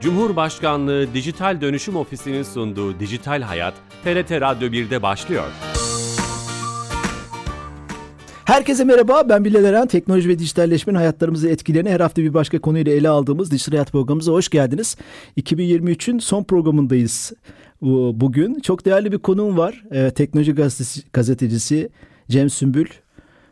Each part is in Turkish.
Cumhurbaşkanlığı Dijital Dönüşüm Ofisi'nin sunduğu Dijital Hayat, TRT Radyo 1'de başlıyor. Herkese merhaba, ben Bilal Eren. Teknoloji ve dijitalleşmenin hayatlarımızı etkilerini her hafta bir başka konuyla ele aldığımız Dijital Hayat programımıza hoş geldiniz. 2023'ün son programındayız bugün. Çok değerli bir konuğum var. Ee, teknoloji gazetesi, gazetecisi Cem Sümbül.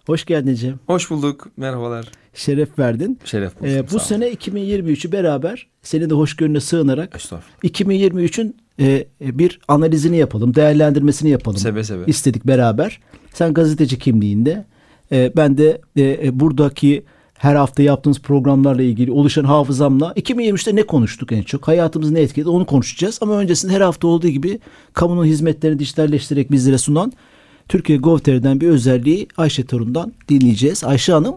Hoş geldin Cem. Hoş bulduk, merhabalar. Şeref verdin. Şeref bulduk. Ee, bu sene 2023'ü beraber seni de hoşgörüne sığınarak 2023'ün e, bir analizini yapalım, değerlendirmesini yapalım. Sebe sebe. İstedik beraber. Sen gazeteci kimliğinde, e, ben de e, e, buradaki her hafta yaptığımız programlarla ilgili oluşan hafızamla 2023'te ne konuştuk en çok? Hayatımızı ne etkiledi? Onu konuşacağız. Ama öncesinde her hafta olduğu gibi kamunun hizmetlerini dijitalleştirerek bizlere sunan Türkiye Gov.tr'den bir özelliği Ayşe Torun'dan dinleyeceğiz. Ayşe Hanım.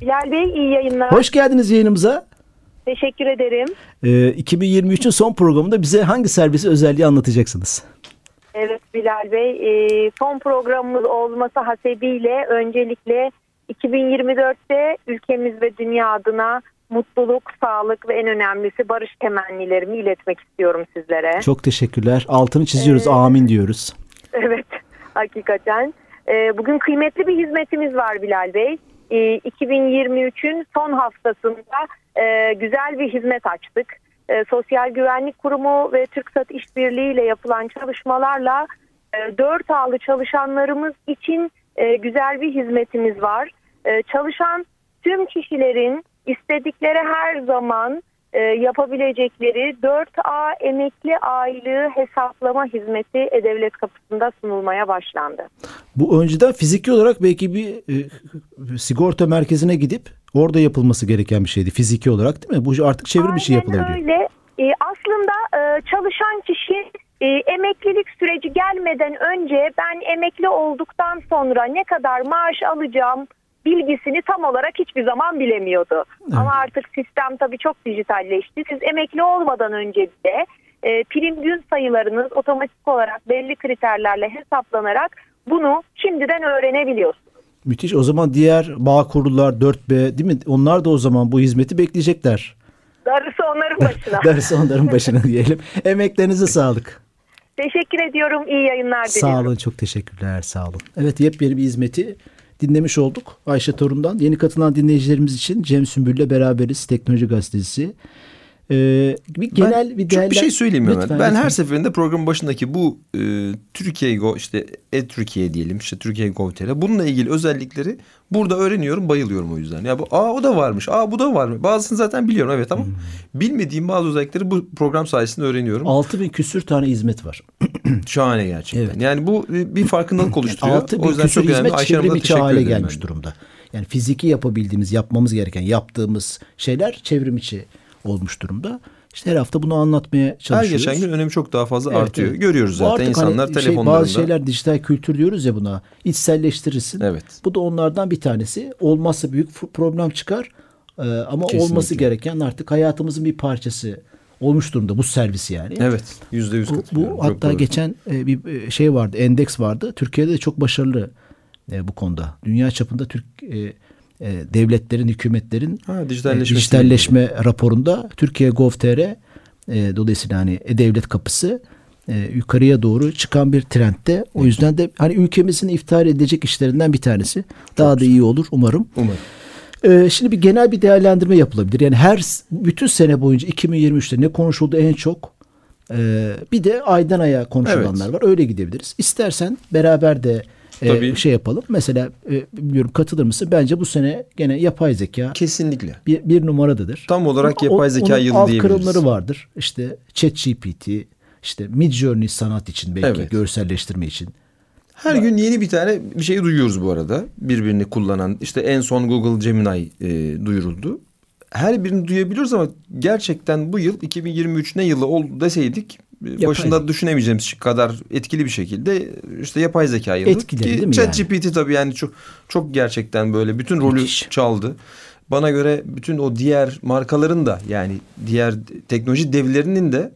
Bilal Bey iyi yayınlar. Hoş geldiniz yayınımıza. Teşekkür ederim. Ee, 2023'ün son programında bize hangi servisi özelliği anlatacaksınız? Evet Bilal Bey, e, son programımız olması hasebiyle öncelikle 2024'te ülkemiz ve dünya adına mutluluk, sağlık ve en önemlisi barış temennilerimi iletmek istiyorum sizlere. Çok teşekkürler. Altını çiziyoruz. Ee, Amin diyoruz. Evet, hakikaten. Ee, bugün kıymetli bir hizmetimiz var Bilal Bey. Ee, 2023'ün son haftasında e, güzel bir hizmet açtık. E, Sosyal Güvenlik Kurumu ve TürkSat İşbirliği ile yapılan çalışmalarla e, 4 ağlı çalışanlarımız için e, güzel bir hizmetimiz var. E, çalışan tüm kişilerin istedikleri her zaman e, yapabilecekleri 4A emekli aylığı hesaplama hizmeti E-Devlet kapısında sunulmaya başlandı. Bu önceden fiziki olarak belki bir e, sigorta merkezine gidip orada yapılması gereken bir şeydi fiziki olarak değil mi? Bu artık çevrim bir şey yapılabiliyor. öyle. E, aslında e, çalışan kişi e, emeklilik süreci gelmeden önce ben emekli olduktan sonra ne kadar maaş alacağım bilgisini tam olarak hiçbir zaman bilemiyordu. Evet. Ama artık sistem tabii çok dijitalleşti. Siz emekli olmadan önce de e, prim gün sayılarınız otomatik olarak belli kriterlerle hesaplanarak bunu şimdiden öğrenebiliyorsunuz. Müthiş. O zaman diğer bağ kurullar 4B değil mi? Onlar da o zaman bu hizmeti bekleyecekler. Darısı onların başına. Darısı onların başına diyelim. Emeklerinize sağlık. Teşekkür ediyorum. İyi yayınlar diliyorum. Sağ olun. Çok teşekkürler. Sağ olun. Evet yepyeni bir hizmeti dinlemiş olduk Ayşe Torun'dan. Yeni katılan dinleyicilerimiz için Cem Sümbül'le beraberiz. Teknoloji Gazetesi. Ee, bir genel ben bir değerler... bir şey söyleyeyim mi? Lütfen, ben lütfen. her seferinde program başındaki bu e, Türkiye Go işte e Türkiye diyelim işte Türkiye Gov.tr bununla ilgili özellikleri burada öğreniyorum bayılıyorum o yüzden. Ya bu aa o da varmış. Aa bu da var mı? Bazısını zaten biliyorum evet ama hmm. bilmediğim bazı özellikleri bu program sayesinde öğreniyorum. Altı bin küsür tane hizmet var. Şahane gerçekten. Evet. Yani bu bir farkındalık oluşturuyor. Altı bin o yüzden küsür çok hizmet çevrim içi hale gelmiş yani. durumda. Yani fiziki yapabildiğimiz, yapmamız gereken, yaptığımız şeyler çevrim içi olmuş durumda. İşte her hafta bunu anlatmaya çalışıyoruz. Her geçen gün önemi çok daha fazla evet, artıyor. Evet. Görüyoruz zaten artık hani insanlar hani telefonlarında. Şey, bazı şeyler dijital kültür diyoruz ya buna. İçselleştirirsin. Evet. Bu da onlardan bir tanesi. Olmazsa büyük problem çıkar. Ee, ama Kesinlikle. olması gereken artık hayatımızın bir parçası olmuş durumda bu servis yani. Evet. Yüzde yüz Bu, bu hatta doğru. geçen e, bir e, şey vardı. Endeks vardı. Türkiye'de de çok başarılı e, bu konuda. Dünya çapında Türk e, e, devletlerin, hükümetlerin ha, e, dijitalleşme raporunda Türkiye Gov.tr e, dolayısıyla hani devlet kapısı e, yukarıya doğru çıkan bir trendte. O yüzden de hani ülkemizin iftihar edecek işlerinden bir tanesi. Daha Çok da iyi olur umarım. Umarım. Ee, şimdi bir genel bir değerlendirme yapılabilir. Yani her bütün sene boyunca 2023'te ne konuşuldu en çok? Ee, bir de aydan aya konuşulanlar evet. var. Öyle gidebiliriz. İstersen beraber de Tabii. E, şey yapalım. Mesela e, bilmiyorum katılır mısın? Bence bu sene gene yapay zeka kesinlikle bir, bir numaradadır. Tam olarak yapay o, zeka yılı diyebiliriz. kırımları vardır. İşte ChatGPT, işte Midjourney sanat için belki evet. görselleştirme için. Her gün yeni bir tane bir şey duyuyoruz bu arada. Birbirini kullanan işte en son Google Gemini e, duyuruldu. Her birini duyabiliyoruz ama gerçekten bu yıl 2023 ne yılı oldu deseydik yapay. başında düşünemeyeceğimiz kadar etkili bir şekilde işte yapay zeka yazdı. Etkili değil mi ChatGPT yani? tabii yani çok çok gerçekten böyle bütün rolü Müthiş. çaldı. Bana göre bütün o diğer markaların da yani diğer teknoloji devlerinin de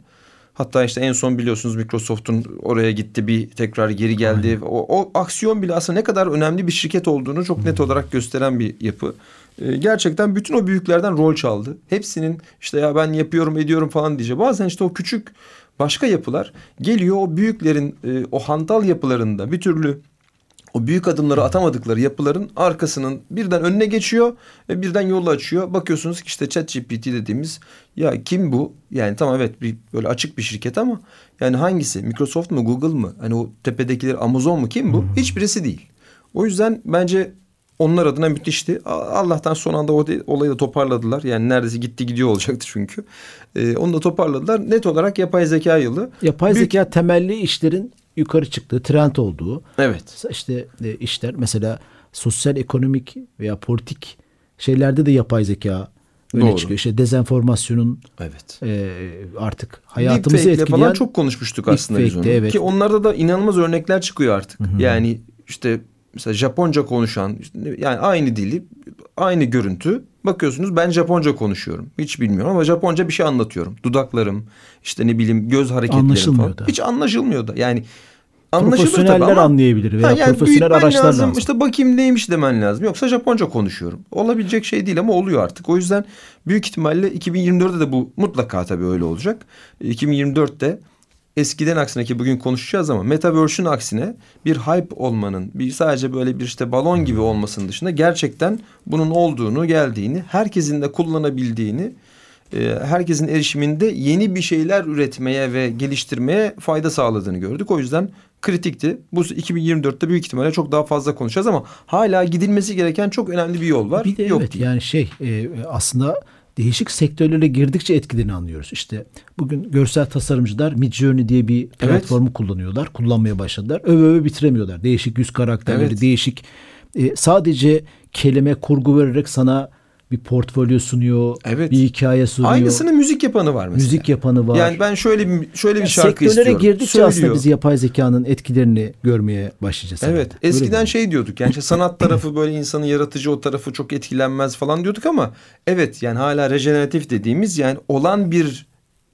Hatta işte en son biliyorsunuz Microsoft'un oraya gitti bir tekrar geri geldi. O, o aksiyon bile aslında ne kadar önemli bir şirket olduğunu çok net olarak gösteren bir yapı. Ee, gerçekten bütün o büyüklerden rol çaldı. Hepsinin işte ya ben yapıyorum ediyorum falan diyecek. Bazen işte o küçük başka yapılar geliyor o büyüklerin e, o hantal yapılarında bir türlü o büyük adımları atamadıkları yapıların arkasının birden önüne geçiyor ve birden yolu açıyor. Bakıyorsunuz ki işte ChatGPT dediğimiz ya kim bu? Yani tamam evet bir böyle açık bir şirket ama yani hangisi? Microsoft mu Google mı? Hani o tepedekiler Amazon mu kim bu? Hiçbirisi değil. O yüzden bence onlar adına müthişti. Allah'tan son anda o olayı da toparladılar. Yani neredeyse gitti gidiyor olacaktı çünkü. Ee, onu da toparladılar. Net olarak yapay zeka yılı. Yapay Büyük... zeka temelli işlerin yukarı çıktığı, trend olduğu. Evet. İşte e, işler mesela sosyal, ekonomik veya politik şeylerde de yapay zeka öne Doğru. çıkıyor. İşte dezenformasyonun evet. e, artık hayatımızı etkileyen. falan çok konuşmuştuk aslında biz onu. Evet. Ki onlarda da inanılmaz örnekler çıkıyor artık. Hı hı. Yani işte mesela Japonca konuşan yani aynı dili aynı görüntü bakıyorsunuz ben Japonca konuşuyorum. Hiç bilmiyorum ama Japonca bir şey anlatıyorum. Dudaklarım işte ne bileyim göz hareketlerim anlaşılmıyor falan. Da. Hiç anlaşılmıyor da. Yani Profesyoneller ama, anlayabilir veya ha, yani profesyonel araçlar lazım. lazım. İşte bakayım neymiş demen lazım. Yoksa Japonca konuşuyorum. Olabilecek şey değil ama oluyor artık. O yüzden büyük ihtimalle 2024'de de bu mutlaka tabii öyle olacak. 2024'te eskiden aksine ki bugün konuşacağız ama metaverse'ün aksine bir hype olmanın bir sadece böyle bir işte balon gibi olmasının dışında gerçekten bunun olduğunu geldiğini herkesin de kullanabildiğini e, herkesin erişiminde yeni bir şeyler üretmeye ve geliştirmeye fayda sağladığını gördük. O yüzden kritikti. Bu 2024'te büyük ihtimalle çok daha fazla konuşacağız ama hala gidilmesi gereken çok önemli bir yol var. Bir de Yok evet değil. yani şey e, aslında değişik sektörlere girdikçe etkilerini anlıyoruz. İşte bugün görsel tasarımcılar Midjourney diye bir platformu evet. kullanıyorlar. Kullanmaya başladılar. Öve öve bitiremiyorlar. Değişik yüz karakterleri, evet. değişik e, sadece kelime kurgu vererek sana bir portfolyo sunuyor, evet. bir hikaye sunuyor. Aynısının müzik yapanı var mesela. Müzik yapanı var. Yani ben şöyle bir şöyle bir şarkı sektörlere istiyorum. Sektörlere girdikçe Söylüyor. aslında biz yapay zekanın etkilerini görmeye başlayacağız. Evet. Herhalde. Eskiden Öyle şey diyorduk. Yani işte sanat tarafı böyle insanın yaratıcı o tarafı çok etkilenmez falan diyorduk ama evet yani hala rejeneratif dediğimiz yani olan bir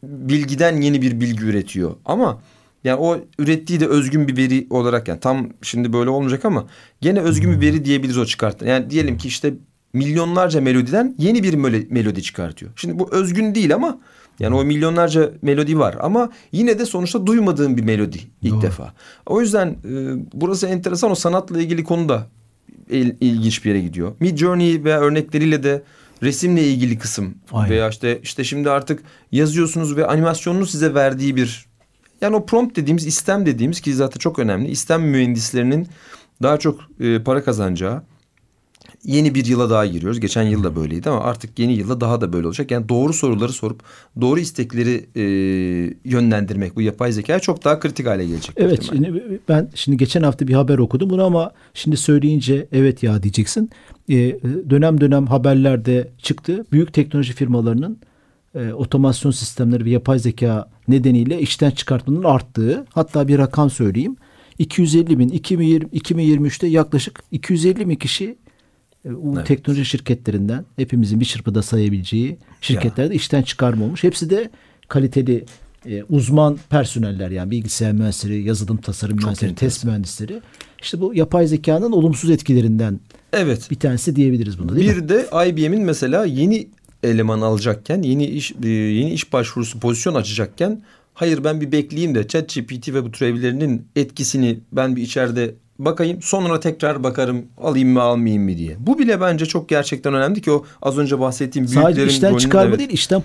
bilgiden yeni bir bilgi üretiyor. Ama yani o ürettiği de özgün bir veri olarak yani tam şimdi böyle olmayacak ama gene özgün bir veri diyebiliriz o çıkarttı. Yani diyelim ki işte milyonlarca melodiden yeni bir melodi çıkartıyor. Şimdi bu özgün değil ama yani o milyonlarca melodi var ama yine de sonuçta duymadığım bir melodi ilk Doğru. defa. O yüzden e, burası enteresan o sanatla ilgili konu da il, ilginç bir yere gidiyor. Mid Journey veya örnekleriyle de resimle ilgili kısım Aynen. veya işte işte şimdi artık yazıyorsunuz ve animasyonunu size verdiği bir yani o prompt dediğimiz istem dediğimiz ki zaten çok önemli. İstem mühendislerinin daha çok e, para kazanacağı yeni bir yıla daha giriyoruz. Geçen yıl da böyleydi ama artık yeni yılda daha da böyle olacak. Yani doğru soruları sorup doğru istekleri e, yönlendirmek bu yapay zekaya çok daha kritik hale gelecek. Evet şimdi ben şimdi geçen hafta bir haber okudum bunu ama şimdi söyleyince evet ya diyeceksin. E, dönem dönem haberlerde çıktı. Büyük teknoloji firmalarının e, otomasyon sistemleri ve yapay zeka nedeniyle işten çıkartmanın arttığı hatta bir rakam söyleyeyim. 250 bin 2020, 2023'te yaklaşık 250 bin kişi bu evet. teknoloji şirketlerinden hepimizin bir çırpıda sayabileceği şirketlerde ya. işten çıkarma olmuş. Hepsi de kaliteli e, uzman personeller yani bilgisayar mühendisleri, yazılım tasarım Çok mühendisleri, enteresan. test mühendisleri. İşte bu yapay zekanın olumsuz etkilerinden evet. bir tanesi diyebiliriz bunu değil bir mi? Bir de IBM'in mesela yeni eleman alacakken, yeni iş e, yeni iş başvurusu pozisyon açacakken hayır ben bir bekleyeyim de ChatGPT ve bu türevlerinin etkisini ben bir içeride bakayım sonra tekrar bakarım alayım mı almayayım mı diye. Bu bile bence çok gerçekten önemli ki o az önce bahsettiğim büyüklerin Sadece işten çıkarma evet. değil işten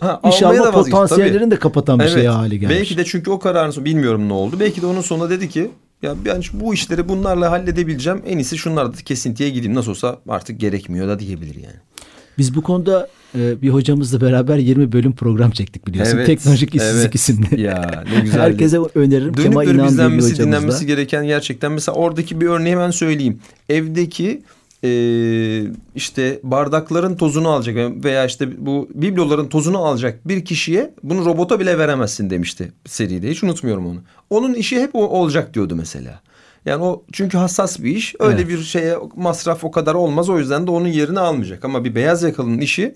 ha, iş alma potansiyellerini de kapatan bir evet. şey hale gelmiş. Belki de çünkü o kararın sonu bilmiyorum ne oldu. Belki de onun sonunda dedi ki ya ben bu işleri bunlarla halledebileceğim. En iyisi şunlarda kesintiye gideyim. Nasıl olsa artık gerekmiyor da diyebilir yani. Biz bu konuda e, bir hocamızla beraber 20 bölüm program çektik biliyorsun. Evet, Teknolojik işsizlik evet. isimli. Ya ne güzel. Herkese öneririm. Dönüp Kemal İnan izlenmesi, dinlenmesi gereken gerçekten. Mesela oradaki bir örneği hemen söyleyeyim. Evdeki e, işte bardakların tozunu alacak veya işte bu bibloların tozunu alacak bir kişiye bunu robota bile veremezsin demişti seride. Hiç unutmuyorum onu. Onun işi hep o olacak diyordu mesela. Yani o çünkü hassas bir iş. Öyle evet. bir şeye masraf o kadar olmaz. O yüzden de onun yerini almayacak. Ama bir beyaz yakalının işi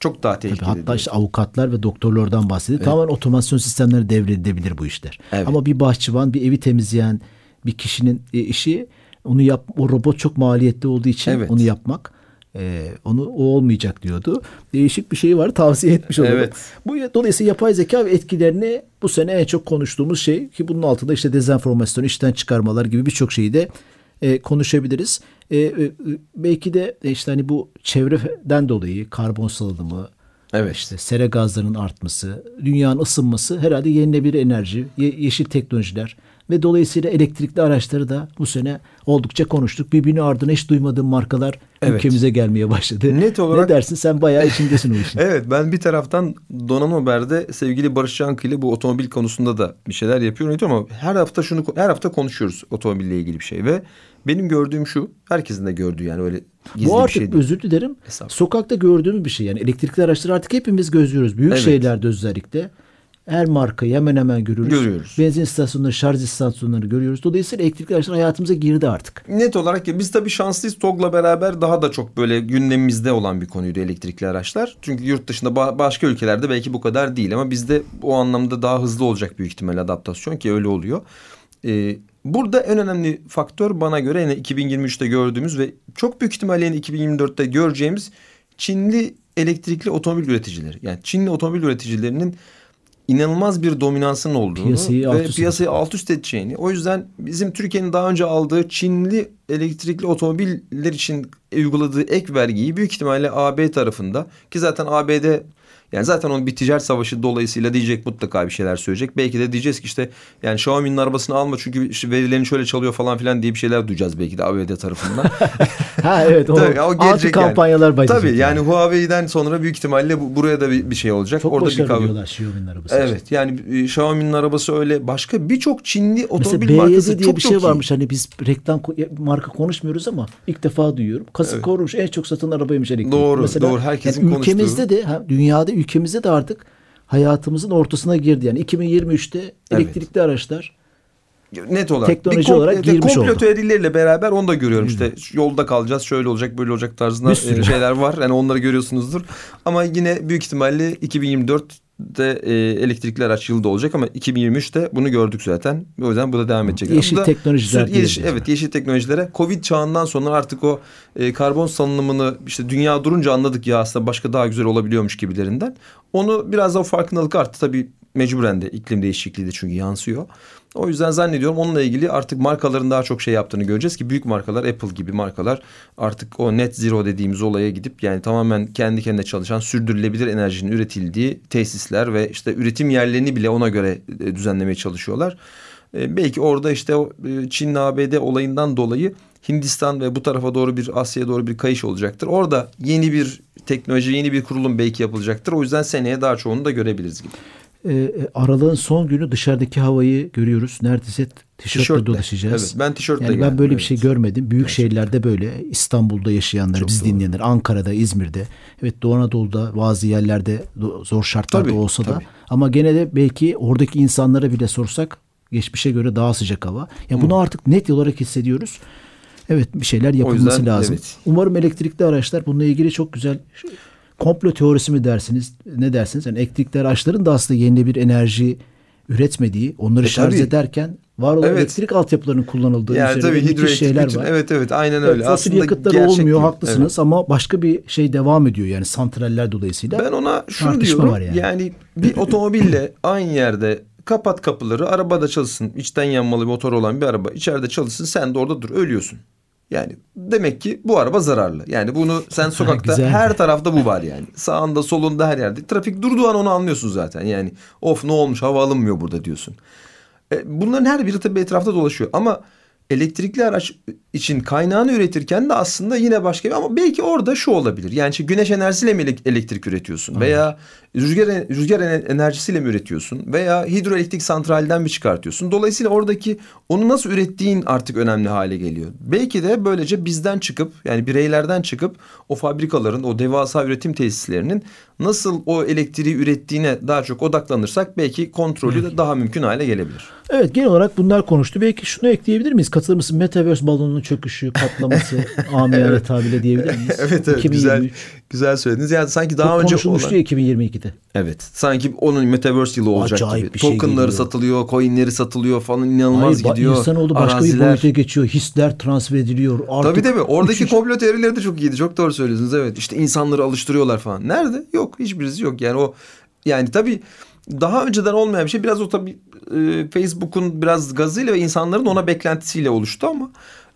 çok daha tehlikeli. Tabii, hatta işte avukatlar ve doktorlardan bahsediyor. Evet. Tamamen otomasyon sistemleri devredilebilir bu işler. Evet. Ama bir bahçıvan, bir evi temizleyen bir kişinin e, işi onu yap o robot çok maliyetli olduğu için evet. onu yapmak e, onu o olmayacak diyordu. Değişik bir şey var tavsiye etmiş olalım. Evet. Bu dolayısıyla yapay zeka ve etkilerini bu sene en çok konuştuğumuz şey ki bunun altında işte dezenformasyon, işten çıkarmalar gibi birçok şeyi de e, konuşabiliriz. E, e, belki de işte hani bu çevreden dolayı karbon salınımı, Evet. İşte sera gazlarının artması, dünyanın ısınması herhalde yenilebilir enerji, ye- yeşil teknolojiler ve dolayısıyla elektrikli araçları da bu sene oldukça konuştuk. Birbirini ardına hiç duymadığım markalar evet. ülkemize gelmeye başladı. Net olarak. Ne dersin sen bayağı içindesin o işin. evet ben bir taraftan Donan Haber'de sevgili Barış Çankı ile bu otomobil konusunda da bir şeyler yapıyorum ama her hafta şunu her hafta konuşuyoruz otomobille ilgili bir şey ve benim gördüğüm şu herkesin de gördüğü yani öyle gizli Bu artık bir şey değil. özür dilerim. Sokakta gördüğümüz bir şey yani elektrikli araçları artık hepimiz gözlüyoruz. Büyük evet. şehirlerde özellikle her markayı hemen hemen görüyoruz. Görüyoruz. Benzin istasyonları, şarj istasyonları görüyoruz. Dolayısıyla elektrikli araçlar hayatımıza girdi artık. Net olarak ya biz tabii şanslıyız. TOG'la beraber daha da çok böyle gündemimizde olan bir konuydu elektrikli araçlar. Çünkü yurt dışında ba- başka ülkelerde belki bu kadar değil ama bizde o anlamda daha hızlı olacak büyük ihtimal adaptasyon ki öyle oluyor. Ee, burada en önemli faktör bana göre yine 2023'te gördüğümüz ve çok büyük ihtimalle yine 2024'te göreceğimiz Çinli elektrikli otomobil üreticileri. Yani Çinli otomobil üreticilerinin inanılmaz bir dominansın olduğunu piyasayı ve alt piyasayı alt üst edeceğini. O yüzden bizim Türkiye'nin daha önce aldığı Çinli elektrikli otomobiller için uyguladığı ek vergiyi büyük ihtimalle AB tarafında ki zaten ABD yani zaten onun bir ticaret savaşı dolayısıyla diyecek mutlaka bir şeyler söyleyecek. Belki de diyeceğiz ki işte yani Xiaomi'nin arabasını alma çünkü işte verilerini şöyle çalıyor falan filan diye bir şeyler duyacağız belki de ABD tarafından. ha evet o, Tabii, o anti kampanyalar başlayacak. Tabii yani, yani Huawei'den sonra büyük ihtimalle bu, buraya da bir, bir şey olacak. Çok Orada başarılı bir diyorlar Xiaomi'nin arabası. Evet yani e, Xiaomi'nin arabası öyle. Başka birçok Çinli otomobil Mesela markası diye çok bir şey varmış. Iyi. Hani biz reklam marka konuşmuyoruz ama ilk defa duyuyorum. Kasık evet. korumuş en çok satın arabaymış elektrikli. Doğru Mesela, doğru herkesin yani ülkemizde de dünyada ülkemizde de artık hayatımızın ortasına girdi. Yani 2023'te elektrikli evet. araçlar net olarak teknoloji bir olarak girmiş komplo oldu. teorileriyle beraber onu da görüyorum. İşte yolda kalacağız, şöyle olacak, böyle olacak tarzında e, şeyler var. Yani onları görüyorsunuzdur. Ama yine büyük ihtimalle 2024 de e, elektrikli araç yılda olacak ama 2023'te bunu gördük zaten. O yüzden bu da devam edecek. Yeşil da, teknolojiler. Yeşil, evet yeşil teknolojilere. Covid çağından sonra artık o e, karbon salınımını işte dünya durunca anladık ya aslında başka daha güzel olabiliyormuş gibilerinden. Onu biraz daha farkındalık arttı. Tabii mecburen de iklim değişikliği de çünkü yansıyor. O yüzden zannediyorum onunla ilgili artık markaların daha çok şey yaptığını göreceğiz ki büyük markalar Apple gibi markalar artık o net zero dediğimiz olaya gidip yani tamamen kendi kendine çalışan sürdürülebilir enerjinin üretildiği tesisler ve işte üretim yerlerini bile ona göre e, düzenlemeye çalışıyorlar. E, belki orada işte e, Çin ABD olayından dolayı Hindistan ve bu tarafa doğru bir Asya'ya doğru bir kayış olacaktır. Orada yeni bir teknoloji, yeni bir kurulum belki yapılacaktır. O yüzden seneye daha çoğunu da görebiliriz gibi e, aralığın son günü dışarıdaki havayı görüyoruz. Neredeyse tişörtle, tişörtle dolaşacağız. Evet, ben tişörtle yani ben böyle evet. bir şey görmedim. Büyük evet. şehirlerde böyle. İstanbul'da yaşayanlar, Çok biz doğru. dinleyenler, Ankara'da, İzmir'de. Evet Doğu Anadolu'da bazı yerlerde zor şartlarda tabii, olsa tabii. da ama gene de belki oradaki insanlara bile sorsak geçmişe göre daha sıcak hava. Ya yani bunu artık net olarak hissediyoruz. Evet bir şeyler yapılması yüzden, lazım. Evet. Umarım elektrikli araçlar bununla ilgili çok güzel komplo teorisi mi dersiniz ne dersiniz? Yani elektrikli araçların da aslında yenilebilir enerji üretmediği, onları e, şarj tabii. ederken var olan evet. elektrik altyapılarının kullanıldığı yani tabii hidroelektrik şeyler bütün, var. Evet evet aynen öyle. Evet, fosil Aslında yakıtlar olmuyor haklısınız evet. ama başka bir şey devam ediyor yani santraller dolayısıyla. Ben ona şunu diyorum var yani. yani bir otomobille aynı yerde kapat kapıları arabada çalışsın içten yanmalı bir motor olan bir araba içeride çalışsın sen de orada dur ölüyorsun. Yani demek ki bu araba zararlı. Yani bunu sen sokakta her tarafta bu var yani. Sağında solunda her yerde. Trafik durduğu an onu anlıyorsun zaten. Yani of ne olmuş hava alınmıyor burada diyorsun. E, bunların her biri tabii etrafta dolaşıyor. Ama elektrikli araç için kaynağını üretirken de aslında yine başka bir ama belki orada şu olabilir. Yani işte güneş enerjisiyle mi elektrik üretiyorsun evet. veya rüzgar rüzgar enerjisiyle mi üretiyorsun veya hidroelektrik santralden mi çıkartıyorsun? Dolayısıyla oradaki onu nasıl ürettiğin artık önemli hale geliyor. Belki de böylece bizden çıkıp yani bireylerden çıkıp o fabrikaların o devasa üretim tesislerinin nasıl o elektriği ürettiğine daha çok odaklanırsak belki kontrolü de daha mümkün hale gelebilir. Evet genel olarak bunlar konuştu. Belki şunu ekleyebilir miyiz? Katılır mısın? Metaverse balonuna Ortadoğu'nun çöküşü, patlaması amiyane tabirle diyebilir miyiz? evet evet 2023. güzel güzel söylediniz. Yani sanki daha Çok önce konuşulmuştu olan... 2022'de. Evet. Sanki onun metaverse yılı olacak Acayip gibi. Bir şey Tokenları geliyor. satılıyor, coinleri satılıyor falan inanılmaz Hayır, gidiyor. İnsanoğlu başka Araziler... bir boyuta geçiyor. Hisler transfer ediliyor. Artık tabii tabii. Oradaki müthiş... komplo teorileri de çok iyiydi. Çok doğru söylüyorsunuz. Evet. İşte insanları alıştırıyorlar falan. Nerede? Yok. Hiçbirisi yok. Yani o yani tabii daha önceden olmayan bir şey. Biraz o tabii e, Facebook'un biraz gazıyla ve insanların ona beklentisiyle oluştu ama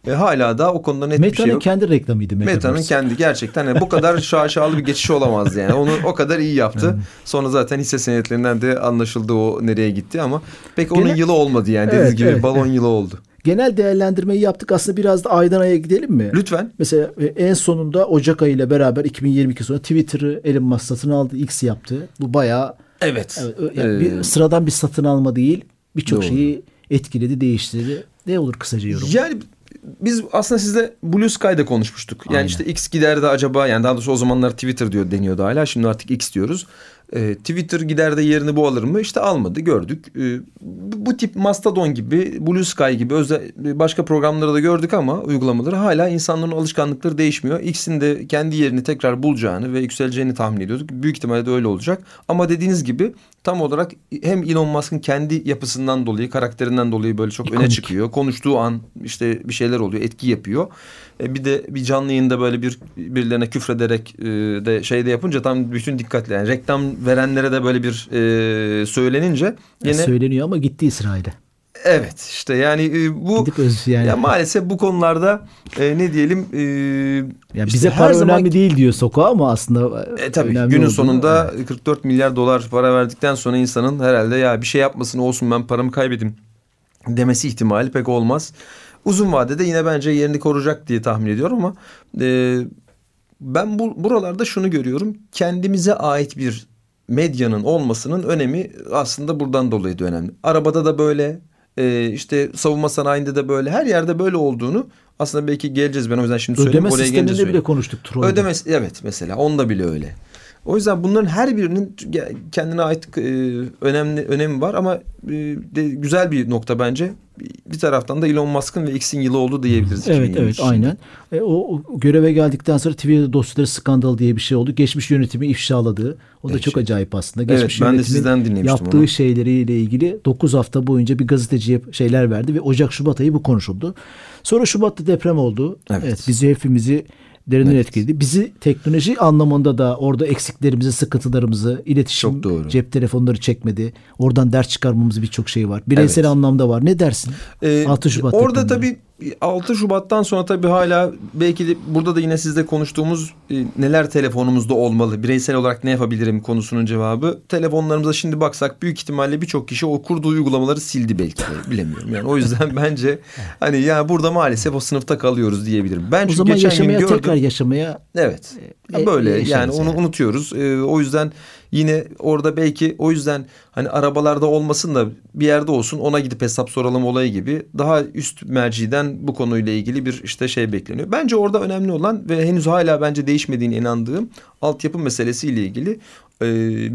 e, hala da o konuda net Meta'nın bir şey yok. Meta'nın kendi reklamıydı. Meta'nın kendi gerçekten yani bu kadar şaşalı bir geçiş olamaz yani. Onu o kadar iyi yaptı. Sonra zaten hisse senetlerinden de anlaşıldı o nereye gitti ama pek onun Genel... yılı olmadı yani dediğiniz evet, gibi evet. balon yılı oldu. Genel değerlendirmeyi yaptık. Aslında biraz da aydan aya gidelim mi? Lütfen. Mesela e, en sonunda Ocak ayı ile beraber 2022 sonra Twitter'ı Elon Musk satın aldı. X yaptı. Bu bayağı Evet. evet yani ee, bir, sıradan bir satın alma değil. Birçok şeyi etkiledi, değiştirdi. Ne olur kısaca yorum? Yani biz aslında sizle Blue Sky'da konuşmuştuk. Yani Aynen. işte X gider de acaba yani daha doğrusu o zamanlar Twitter diyor deniyordu hala. Şimdi artık X diyoruz. E, Twitter gider de yerini bu alır mı? İşte almadı gördük. E, bu, tip Mastodon gibi, Blue Sky gibi özel, başka programları da gördük ama uygulamaları hala insanların alışkanlıkları değişmiyor. X'in de kendi yerini tekrar bulacağını ve yükseleceğini tahmin ediyorduk. Büyük ihtimalle de öyle olacak. Ama dediğiniz gibi tam olarak hem Elon Musk'ın kendi yapısından dolayı, karakterinden dolayı böyle çok İkonik. öne çıkıyor. Konuştuğu an işte bir şeyler oluyor, etki yapıyor. E, bir de bir canlı yayında böyle bir birilerine küfrederek e, de şeyde yapınca tam bütün dikkatle yani reklam verenlere de böyle bir e, söylenince yine söyleniyor ama gitti İsrail'e. Evet işte yani e, bu yani. Ya maalesef bu konularda e, ne diyelim e, ya işte bize para zaman, önemli değil diyor Soko ama aslında e, tabii günün sonunda evet. 44 milyar dolar para verdikten sonra insanın herhalde ya bir şey yapmasın olsun ben paramı kaybedeyim demesi ihtimali pek olmaz. Uzun vadede yine bence yerini koruyacak diye tahmin ediyorum ama e, ben bu buralarda şunu görüyorum. Kendimize ait bir medyanın olmasının önemi aslında buradan dolayı da önemli. Arabada da böyle, e, işte savunma sanayinde de böyle, her yerde böyle olduğunu aslında belki geleceğiz. Ben o yüzden şimdi söyleyeyim. Ödeme sisteminde bile konuştuk. Troy'da. Ödeme, evet mesela onda bile öyle. O yüzden bunların her birinin kendine ait e, önemli önemi var ama e, de güzel bir nokta bence. Bir taraftan da Elon Musk'ın ve X'in yılı oldu diyebiliriz. Evet evet aynen. E, o, göreve geldikten sonra Twitter dosyaları skandal diye bir şey oldu. Geçmiş yönetimi ifşaladığı. O da evet, çok acayip aslında. Geçmiş evet, ben de sizden dinlemiştim yaptığı onu. şeyleriyle ilgili 9 hafta boyunca bir gazeteciye şeyler verdi ve Ocak Şubat ayı bu konuşuldu. Sonra Şubat'ta deprem oldu. Evet, evet bizi hepimizi derinden evet. etkiledi. Bizi teknoloji anlamında da orada eksiklerimizi, sıkıntılarımızı, iletişim, cep telefonları çekmedi. Oradan ders çıkarmamız birçok şey var. Bireysel evet. anlamda var. Ne dersin? Ee, 6 Şubat Orada tabii 6 Şubat'tan sonra tabii hala belki de burada da yine sizle konuştuğumuz e, neler telefonumuzda olmalı, bireysel olarak ne yapabilirim konusunun cevabı. Telefonlarımıza şimdi baksak büyük ihtimalle birçok kişi o kurduğu uygulamaları sildi belki de bilemiyorum. Yani o yüzden bence hani ya burada maalesef o sınıfta kalıyoruz diyebilirim. Ben o zaman geçen yaşamaya gün gördüm, tekrar yaşamaya Evet. E, böyle e, yani onu yani. unutuyoruz. E, o yüzden Yine orada belki o yüzden hani arabalarda olmasın da bir yerde olsun ona gidip hesap soralım olayı gibi daha üst merciden bu konuyla ilgili bir işte şey bekleniyor. Bence orada önemli olan ve henüz hala bence değişmediğine inandığım altyapı meselesiyle ilgili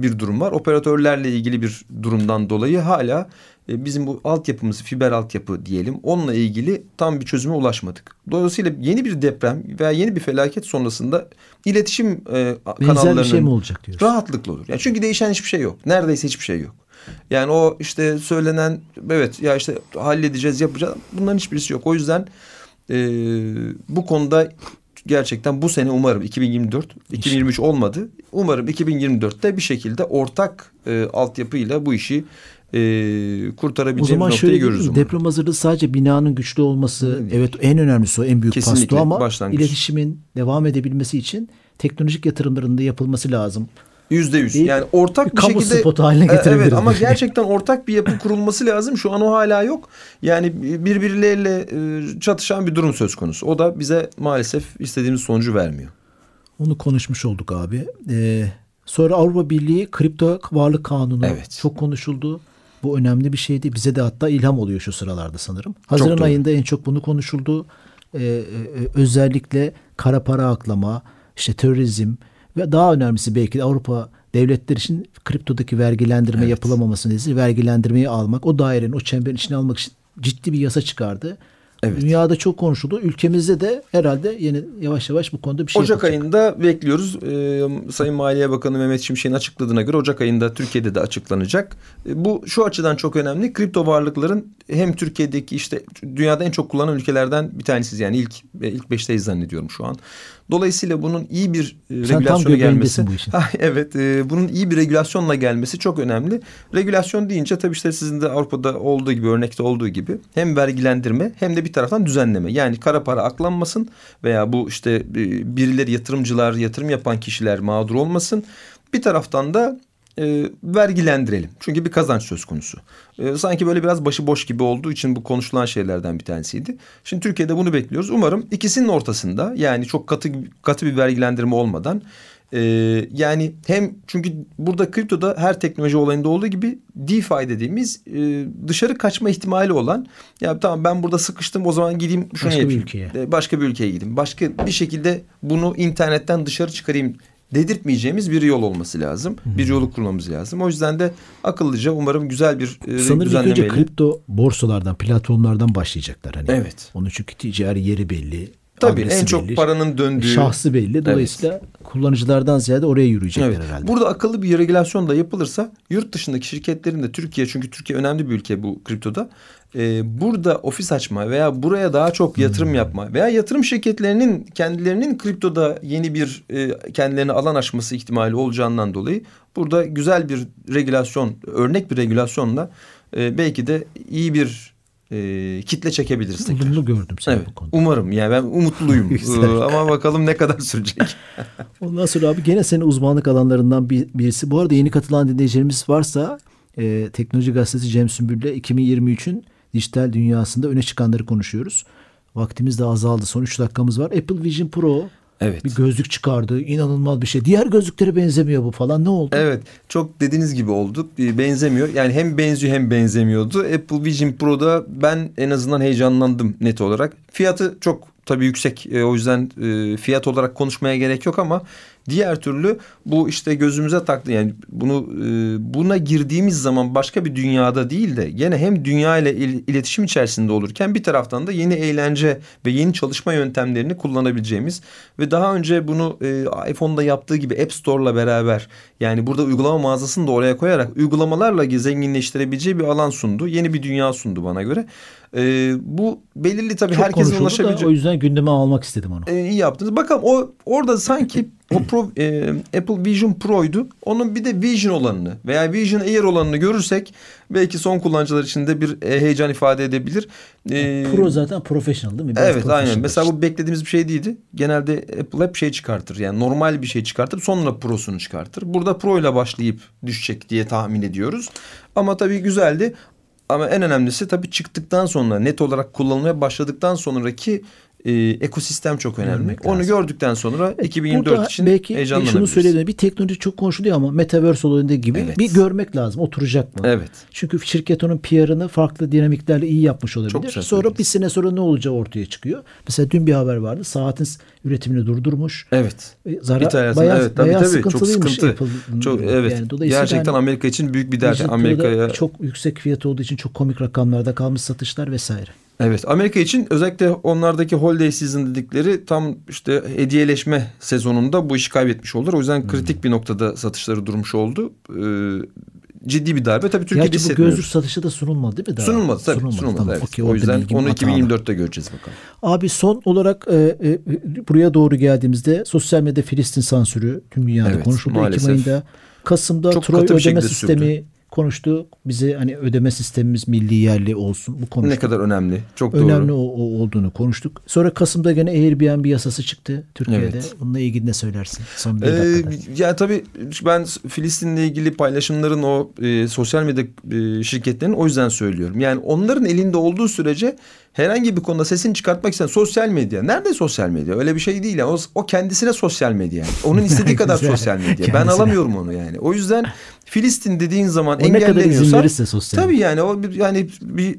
bir durum var. Operatörlerle ilgili bir durumdan dolayı hala bizim bu altyapımız fiber altyapı diyelim onunla ilgili tam bir çözüme ulaşmadık. Dolayısıyla yeni bir deprem veya yeni bir felaket sonrasında iletişim e, kanallarının bir şey mi olacak diyorsun? rahatlıkla olur. Yani çünkü değişen hiçbir şey yok. Neredeyse hiçbir şey yok. Yani o işte söylenen evet ya işte halledeceğiz yapacağız bunların hiçbirisi yok. O yüzden e, bu konuda gerçekten bu sene umarım 2024 2023 olmadı. Umarım 2024'te bir şekilde ortak e, altyapıyla bu işi e, kurtarabileceğimiz noktayı görürüz. O zaman deprem hazırlığı sadece binanın güçlü olması evet, evet en önemlisi o en büyük Kesinlikle, pasto ama başlangıç. iletişimin devam edebilmesi için teknolojik yatırımların da yapılması lazım. Yüzde yüz. Yani ortak bir, bir şekilde. spotu haline e, getirebiliriz. Evet ama gerçekten ortak bir yapı kurulması lazım. Şu an o hala yok. Yani birbirleriyle e, çatışan bir durum söz konusu. O da bize maalesef istediğimiz sonucu vermiyor. Onu konuşmuş olduk abi. Ee, sonra Avrupa Birliği kripto varlık kanunu evet. çok konuşuldu. Bu önemli bir şeydi. Bize de hatta ilham oluyor şu sıralarda sanırım. Haziran ayında en çok bunu konuşuldu. Ee, e, özellikle kara para aklama, işte terörizm, ve daha önemlisi belki de Avrupa devletler için kriptodaki vergilendirme evet. yapılamaması nedeniyle vergilendirmeyi almak, o dairenin, o çemberin içine almak için ciddi bir yasa çıkardı. Evet. Dünyada çok konuşuldu. Ülkemizde de herhalde yeni yavaş yavaş bu konuda bir şey Ocak yapacak. ayında bekliyoruz. Ee, Sayın Maliye Bakanı Mehmet Şimşek'in açıkladığına göre Ocak ayında Türkiye'de de açıklanacak. Ee, bu şu açıdan çok önemli. Kripto varlıkların hem Türkiye'deki işte dünyada en çok kullanılan ülkelerden bir tanesiz. Yani ilk ilk beşteyiz zannediyorum şu an. Dolayısıyla bunun iyi bir e, regülasyona gelmesi. Bu işin. evet, e, bunun iyi bir regülasyonla gelmesi çok önemli. Regülasyon deyince tabii işte sizin de Avrupa'da olduğu gibi örnekte olduğu gibi hem vergilendirme hem de bir taraftan düzenleme. Yani kara para aklanmasın veya bu işte e, birileri yatırımcılar, yatırım yapan kişiler mağdur olmasın. Bir taraftan da e, vergilendirelim. Çünkü bir kazanç söz konusu. E, sanki böyle biraz başıboş gibi olduğu için bu konuşulan şeylerden bir tanesiydi. Şimdi Türkiye'de bunu bekliyoruz. Umarım ikisinin ortasında yani çok katı katı bir vergilendirme olmadan e, yani hem çünkü burada kriptoda her teknoloji olayında olduğu gibi DeFi dediğimiz e, dışarı kaçma ihtimali olan ya tamam ben burada sıkıştım o zaman gideyim şunu başka yapayım. Bir ülkeye. E, başka bir ülkeye gideyim. Başka bir şekilde bunu internetten dışarı çıkarayım dedirtmeyeceğimiz bir yol olması lazım. Hı-hı. Bir yolu kurmamız lazım. O yüzden de akıllıca umarım güzel bir e, Sanırım ilk önce kripto borsalardan, platformlardan başlayacaklar. Hani. Evet. Onun çünkü ticari yeri belli. Tabii en çok belli, paranın döndüğü. Şahsı belli. Dolayısıyla evet. kullanıcılardan ziyade oraya yürüyecekler evet. herhalde. Burada akıllı bir regülasyon da yapılırsa yurt dışındaki şirketlerin de Türkiye çünkü Türkiye önemli bir ülke bu kriptoda e, burada ofis açma veya buraya daha çok yatırım hmm. yapma veya yatırım şirketlerinin kendilerinin kriptoda yeni bir e, kendilerine alan açması ihtimali olacağından dolayı burada güzel bir regülasyon, örnek bir regülasyonla e, belki de iyi bir e, kitle çekebiliriz tekrar. Olumlu gördüm seni evet, bu konuda. Umarım yani ben umutluyum ee, ama bakalım ne kadar sürecek. Ondan sonra abi gene senin uzmanlık alanlarından bir, birisi. Bu arada yeni katılan dinleyicilerimiz varsa e, Teknoloji Gazetesi Cem Sümbül'le 2023'ün dijital dünyasında öne çıkanları konuşuyoruz. Vaktimiz de azaldı. Son 3 dakikamız var. Apple Vision Pro Evet. Bir gözlük çıkardı. İnanılmaz bir şey. Diğer gözlüklere benzemiyor bu falan. Ne oldu? Evet. Çok dediğiniz gibi oldu. Benzemiyor. Yani hem benziyor hem benzemiyordu. Apple Vision Pro'da ben en azından heyecanlandım net olarak. Fiyatı çok tabii yüksek. E, o yüzden e, fiyat olarak konuşmaya gerek yok ama Diğer türlü bu işte gözümüze taktı yani bunu e, buna girdiğimiz zaman başka bir dünyada değil de gene hem dünya ile il, iletişim içerisinde olurken bir taraftan da yeni eğlence ve yeni çalışma yöntemlerini kullanabileceğimiz ve daha önce bunu e, iPhone'da yaptığı gibi App Store'la beraber yani burada uygulama mağazasını da oraya koyarak uygulamalarla zenginleştirebileceği bir alan sundu. Yeni bir dünya sundu bana göre. E, bu belirli tabii Çok herkesin ulaşabileceği. o yüzden gündeme almak istedim onu. E, iyi yaptınız. Bakalım o orada sanki o Pro, e, Apple Vision Pro'ydu. Onun bir de Vision olanını veya Vision Air olanını görürsek belki son kullanıcılar için de bir e, heyecan ifade edebilir. E, Pro zaten professional değil mi? Biraz evet aynen. Mesela bu beklediğimiz bir şey değildi. Genelde Apple hep şey çıkartır. Yani normal bir şey çıkartır sonra Pro'sunu çıkartır. Burada Pro ile başlayıp düşecek diye tahmin ediyoruz. Ama tabii güzeldi. Ama en önemlisi tabii çıktıktan sonra net olarak kullanılmaya başladıktan sonraki e, ekosistem çok önemli. Görmek Onu lazım. gördükten sonra evet, 2024 için belki heyecanlanabiliriz. Şunu söyleyebilirim. Bir teknoloji çok konuşuluyor ama Metaverse olayında gibi evet. bir görmek lazım. Oturacak mı? Evet. Çünkü şirket onun PR'ını farklı dinamiklerle iyi yapmış olabilir. Çok sonra bir sene sonra ne olacağı ortaya çıkıyor. Mesela dün bir haber vardı. Saatin üretimini durdurmuş. Evet. E, zarar bayağı, evet, tabii, bayağı tabii. Çok sıkıntı. Çok, evet. Yani Gerçekten yani, Amerika için büyük bir dert. Amerika'ya çok yüksek fiyat olduğu için çok komik rakamlarda kalmış satışlar vesaire. Evet Amerika için özellikle onlardaki holiday season dedikleri tam işte hediyeleşme sezonunda bu işi kaybetmiş oldular. O yüzden kritik hmm. bir noktada satışları durmuş oldu. Ee, ciddi bir darbe. Tabii Türkiye'de Gerçi bu gözlük satışı da sunulmadı değil mi? Daha? Sunulmadı tabii. Sunulmadı, sunulmadı tamam. evet. Okay, o yüzden onu 2024'te göreceğiz bakalım. Abi son olarak e, e, buraya doğru geldiğimizde sosyal medya Filistin sansürü tüm dünyada evet, konuşuldu. Maalesef. Ekim ayında Kasım'da Çok Troy ödeme sistemi sürdü konuştu. Bize hani ödeme sistemimiz milli yerli olsun. Bu konuştuk. Ne kadar önemli. Çok önemli doğru. Önemli olduğunu konuştuk. Sonra Kasım'da gene Airbnb yasası çıktı Türkiye'de. Evet. Bununla ilgili ne söylersin? Son bir ee, Ya tabii ben Filistin'le ilgili paylaşımların o e, sosyal medya e, şirketlerinin o yüzden söylüyorum. Yani onların elinde olduğu sürece herhangi bir konuda sesini çıkartmak isteyen sosyal medya. Nerede sosyal medya? Öyle bir şey değil. Yani. O, o kendisine sosyal medya. Yani. Onun istediği kadar sosyal medya. Ben alamıyorum onu yani. O yüzden Filistin dediğin zaman o engelleniyorsa. Ne sosyal. Tabii yani o bir, yani bir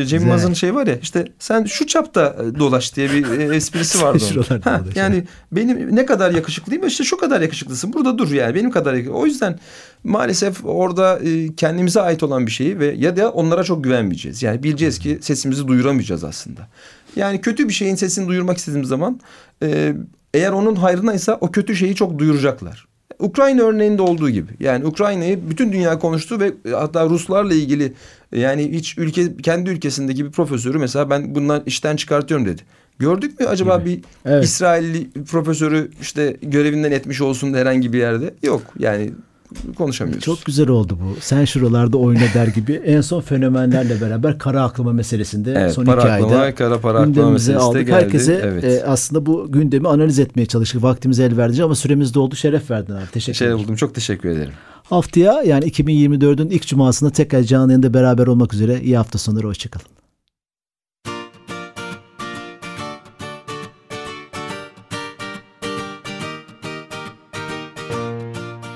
e, Cem Yılmaz'ın şey var ya işte sen şu çapta e, dolaş diye bir e, esprisi vardı. ha, yani benim ne kadar yakışıklıyım işte şu kadar yakışıklısın. Burada dur yani benim kadar yakışıklı. O yüzden maalesef orada e, kendimize ait olan bir şeyi ve ya da onlara çok güvenmeyeceğiz. Yani bileceğiz ki sesimizi duyuramayacağız aslında. Yani kötü bir şeyin sesini duyurmak istediğimiz zaman e, eğer onun hayrınaysa o kötü şeyi çok duyuracaklar. Ukrayna örneğinde olduğu gibi. Yani Ukrayna'yı bütün dünya konuştu ve hatta Ruslarla ilgili yani hiç ülke kendi ülkesindeki bir profesörü mesela ben bundan işten çıkartıyorum dedi. Gördük mü acaba gibi. bir evet. İsrailli profesörü işte görevinden etmiş olsun herhangi bir yerde? Yok yani konuşamıyoruz. Çok güzel oldu bu. Sen şuralarda oyna der gibi. En son fenomenlerle beraber kara aklama meselesinde evet, son para iki aklama, ayda kara para aklama meselesi aldık. geldi. Herkese evet. e, aslında bu gündemi analiz etmeye çalıştık. Vaktimizi el verdi ama süremiz doldu. Şeref verdin abi. Teşekkür ederim. Şeref buldum. Çok teşekkür ederim. Haftaya yani 2024'ün ilk cumasında tekrar canlı yayında beraber olmak üzere. İyi hafta sonları. Hoşçakalın.